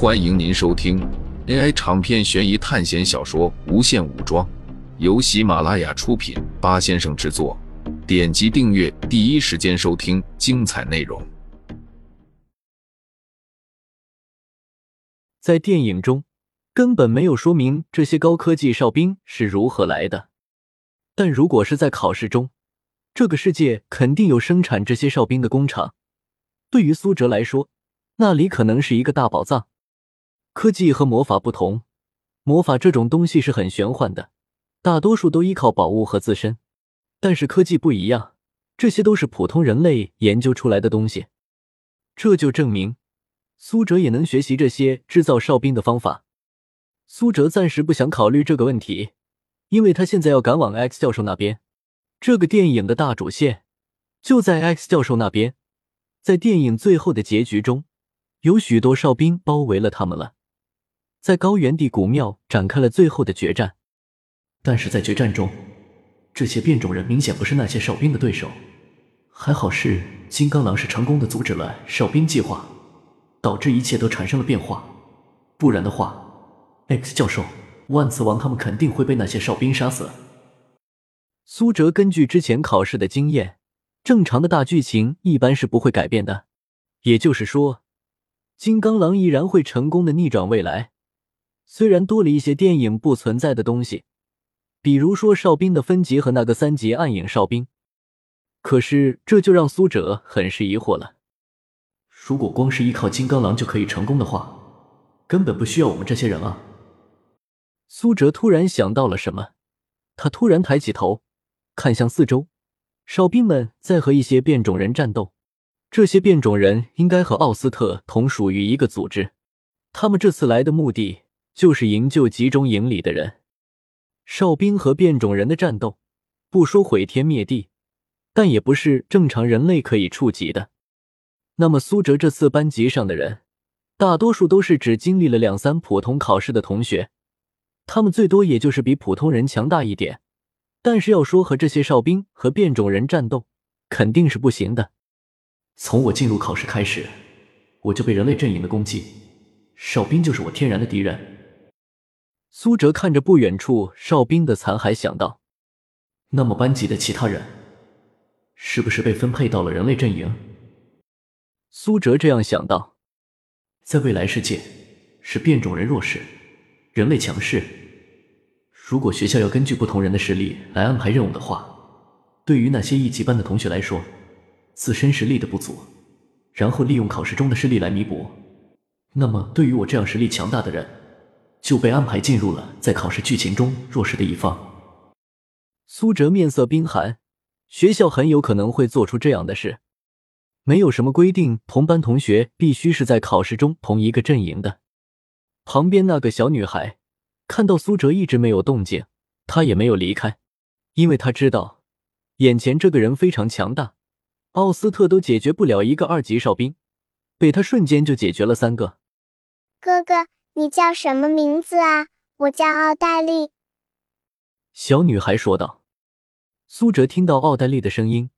欢迎您收听 AI 长篇悬疑探险小说《无限武装》，由喜马拉雅出品，八先生制作。点击订阅，第一时间收听精彩内容。在电影中，根本没有说明这些高科技哨兵是如何来的。但如果是在考试中，这个世界肯定有生产这些哨兵的工厂。对于苏哲来说，那里可能是一个大宝藏。科技和魔法不同，魔法这种东西是很玄幻的，大多数都依靠宝物和自身。但是科技不一样，这些都是普通人类研究出来的东西。这就证明，苏哲也能学习这些制造哨兵的方法。苏哲暂时不想考虑这个问题，因为他现在要赶往 X 教授那边。这个电影的大主线就在 X 教授那边。在电影最后的结局中，有许多哨兵包围了他们了，在高原地古庙展开了最后的决战。但是在决战中，这些变种人明显不是那些哨兵的对手。还好是金刚狼是成功的阻止了哨兵计划，导致一切都产生了变化。不然的话，X 教授、万磁王他们肯定会被那些哨兵杀死。苏哲根据之前考试的经验。正常的大剧情一般是不会改变的，也就是说，金刚狼依然会成功的逆转未来。虽然多了一些电影不存在的东西，比如说哨兵的分级和那个三级暗影哨兵，可是这就让苏哲很是疑惑了。如果光是依靠金刚狼就可以成功的话，根本不需要我们这些人啊！苏哲突然想到了什么，他突然抬起头，看向四周。哨兵们在和一些变种人战斗，这些变种人应该和奥斯特同属于一个组织。他们这次来的目的就是营救集中营里的人。哨兵和变种人的战斗，不说毁天灭地，但也不是正常人类可以触及的。那么苏哲这次班级上的人，大多数都是只经历了两三普通考试的同学，他们最多也就是比普通人强大一点。但是要说和这些哨兵和变种人战斗，肯定是不行的。从我进入考试开始，我就被人类阵营的攻击，哨兵就是我天然的敌人。苏哲看着不远处哨兵的残骸，想到：那么班级的其他人，是不是被分配到了人类阵营？苏哲这样想到。在未来世界，是变种人弱势，人类强势。如果学校要根据不同人的实力来安排任务的话，对于那些一级班的同学来说，自身实力的不足，然后利用考试中的失利来弥补，那么对于我这样实力强大的人，就被安排进入了在考试剧情中弱势的一方。苏哲面色冰寒，学校很有可能会做出这样的事，没有什么规定同班同学必须是在考试中同一个阵营的。旁边那个小女孩。看到苏哲一直没有动静，他也没有离开，因为他知道眼前这个人非常强大，奥斯特都解决不了一个二级哨兵，被他瞬间就解决了三个。哥哥，你叫什么名字啊？我叫奥黛丽。小女孩说道。苏哲听到奥黛丽的声音，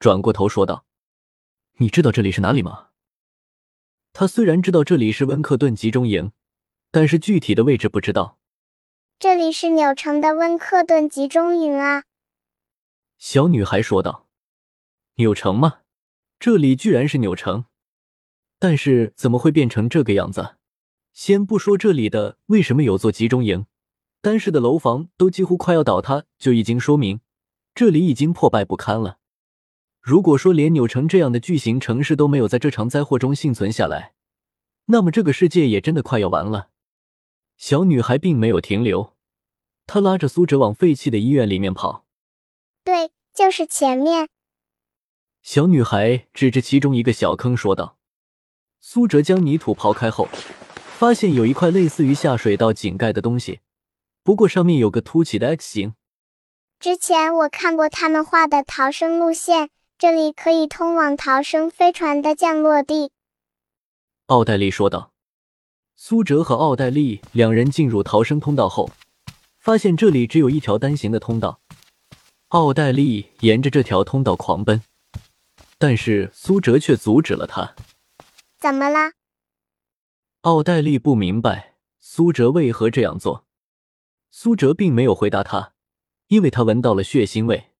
转过头说道：“你知道这里是哪里吗？”他虽然知道这里是温克顿集中营，但是具体的位置不知道。这里是纽城的温克顿集中营啊，小女孩说道。纽城吗？这里居然是纽城，但是怎么会变成这个样子？先不说这里的为什么有座集中营，单是的楼房都几乎快要倒塌，就已经说明这里已经破败不堪了。如果说连纽城这样的巨型城市都没有在这场灾祸中幸存下来，那么这个世界也真的快要完了。小女孩并没有停留，她拉着苏哲往废弃的医院里面跑。对，就是前面。小女孩指着其中一个小坑说道。苏哲将泥土刨开后，发现有一块类似于下水道井盖的东西，不过上面有个凸起的 X 形。之前我看过他们画的逃生路线，这里可以通往逃生飞船的降落地。奥黛丽说道。苏哲和奥黛丽两人进入逃生通道后，发现这里只有一条单行的通道。奥黛丽沿着这条通道狂奔，但是苏哲却阻止了他。怎么了？奥黛丽不明白苏哲为何这样做。苏哲并没有回答他，因为他闻到了血腥味。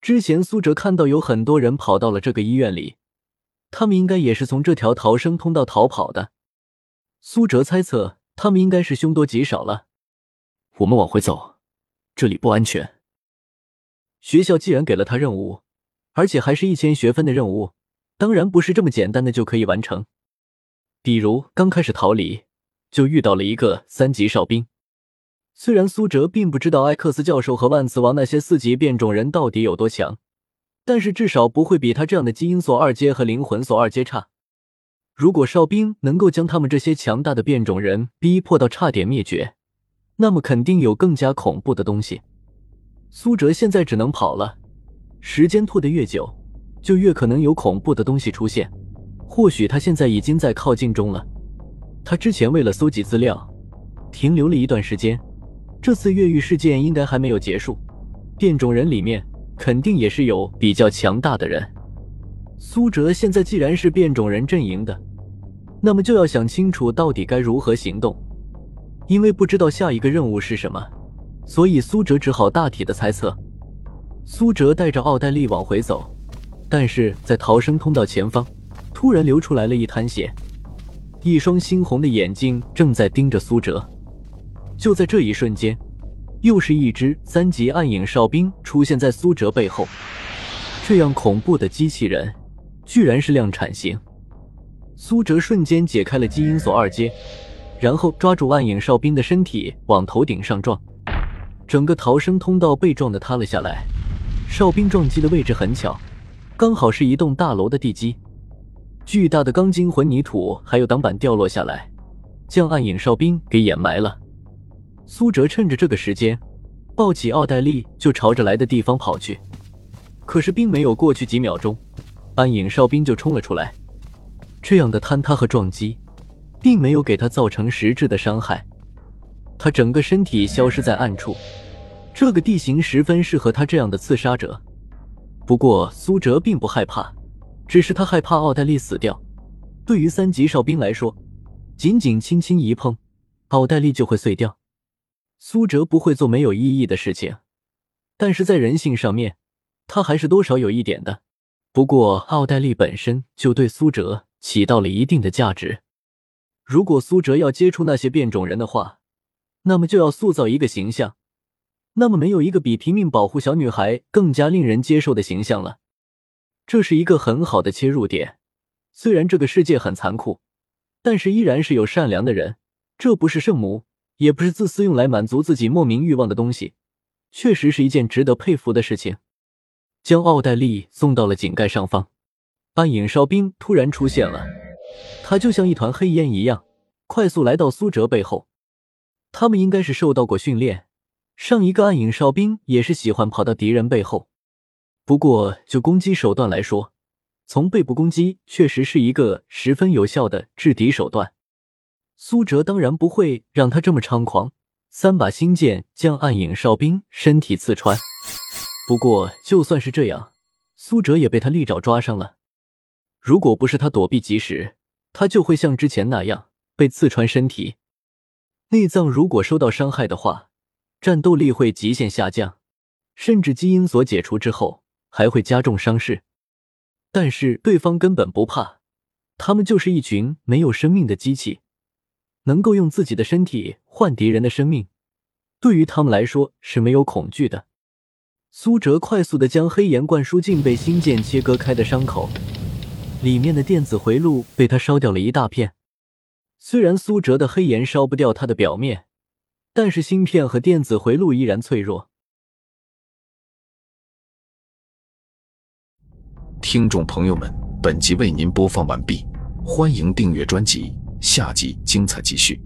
之前苏哲看到有很多人跑到了这个医院里，他们应该也是从这条逃生通道逃跑的。苏哲猜测他们应该是凶多吉少了。我们往回走，这里不安全。学校既然给了他任务，而且还是一千学分的任务，当然不是这么简单的就可以完成。比如刚开始逃离，就遇到了一个三级哨兵。虽然苏哲并不知道艾克斯教授和万磁王那些四级变种人到底有多强，但是至少不会比他这样的基因锁二阶和灵魂锁二阶差。如果哨兵能够将他们这些强大的变种人逼迫到差点灭绝，那么肯定有更加恐怖的东西。苏哲现在只能跑了，时间拖得越久，就越可能有恐怖的东西出现。或许他现在已经在靠近中了。他之前为了搜集资料，停留了一段时间。这次越狱事件应该还没有结束，变种人里面肯定也是有比较强大的人。苏哲现在既然是变种人阵营的，那么就要想清楚到底该如何行动。因为不知道下一个任务是什么，所以苏哲只好大体的猜测。苏哲带着奥黛丽往回走，但是在逃生通道前方，突然流出来了一滩血，一双猩红的眼睛正在盯着苏哲。就在这一瞬间，又是一只三级暗影哨兵出现在苏哲背后。这样恐怖的机器人，居然是量产型。苏哲瞬间解开了基因锁二阶，然后抓住暗影哨兵的身体往头顶上撞，整个逃生通道被撞得塌了下来。哨兵撞击的位置很巧，刚好是一栋大楼的地基。巨大的钢筋混凝土还有挡板掉落下来，将暗影哨兵给掩埋了。苏哲趁着这个时间，抱起奥黛丽就朝着来的地方跑去。可是并没有过去几秒钟，暗影哨兵就冲了出来。这样的坍塌和撞击，并没有给他造成实质的伤害。他整个身体消失在暗处。这个地形十分适合他这样的刺杀者。不过苏哲并不害怕，只是他害怕奥黛丽死掉。对于三级哨兵来说，仅仅轻轻一碰，奥黛丽就会碎掉。苏哲不会做没有意义的事情，但是在人性上面，他还是多少有一点的。不过奥黛丽本身就对苏哲起到了一定的价值。如果苏哲要接触那些变种人的话，那么就要塑造一个形象。那么没有一个比拼命保护小女孩更加令人接受的形象了。这是一个很好的切入点。虽然这个世界很残酷，但是依然是有善良的人。这不是圣母。也不是自私用来满足自己莫名欲望的东西，确实是一件值得佩服的事情。将奥黛丽送到了井盖上方，暗影哨兵突然出现了，他就像一团黑烟一样，快速来到苏哲背后。他们应该是受到过训练，上一个暗影哨兵也是喜欢跑到敌人背后。不过就攻击手段来说，从背部攻击确实是一个十分有效的制敌手段。苏哲当然不会让他这么猖狂，三把星剑将暗影哨兵身体刺穿。不过就算是这样，苏哲也被他利爪抓伤了。如果不是他躲避及时，他就会像之前那样被刺穿身体。内脏如果受到伤害的话，战斗力会极限下降，甚至基因锁解除之后还会加重伤势。但是对方根本不怕，他们就是一群没有生命的机器。能够用自己的身体换敌人的生命，对于他们来说是没有恐惧的。苏哲快速的将黑岩灌输进被星剑切割开的伤口，里面的电子回路被他烧掉了一大片。虽然苏哲的黑岩烧不掉它的表面，但是芯片和电子回路依然脆弱。听众朋友们，本集为您播放完毕，欢迎订阅专辑。下集精彩继续。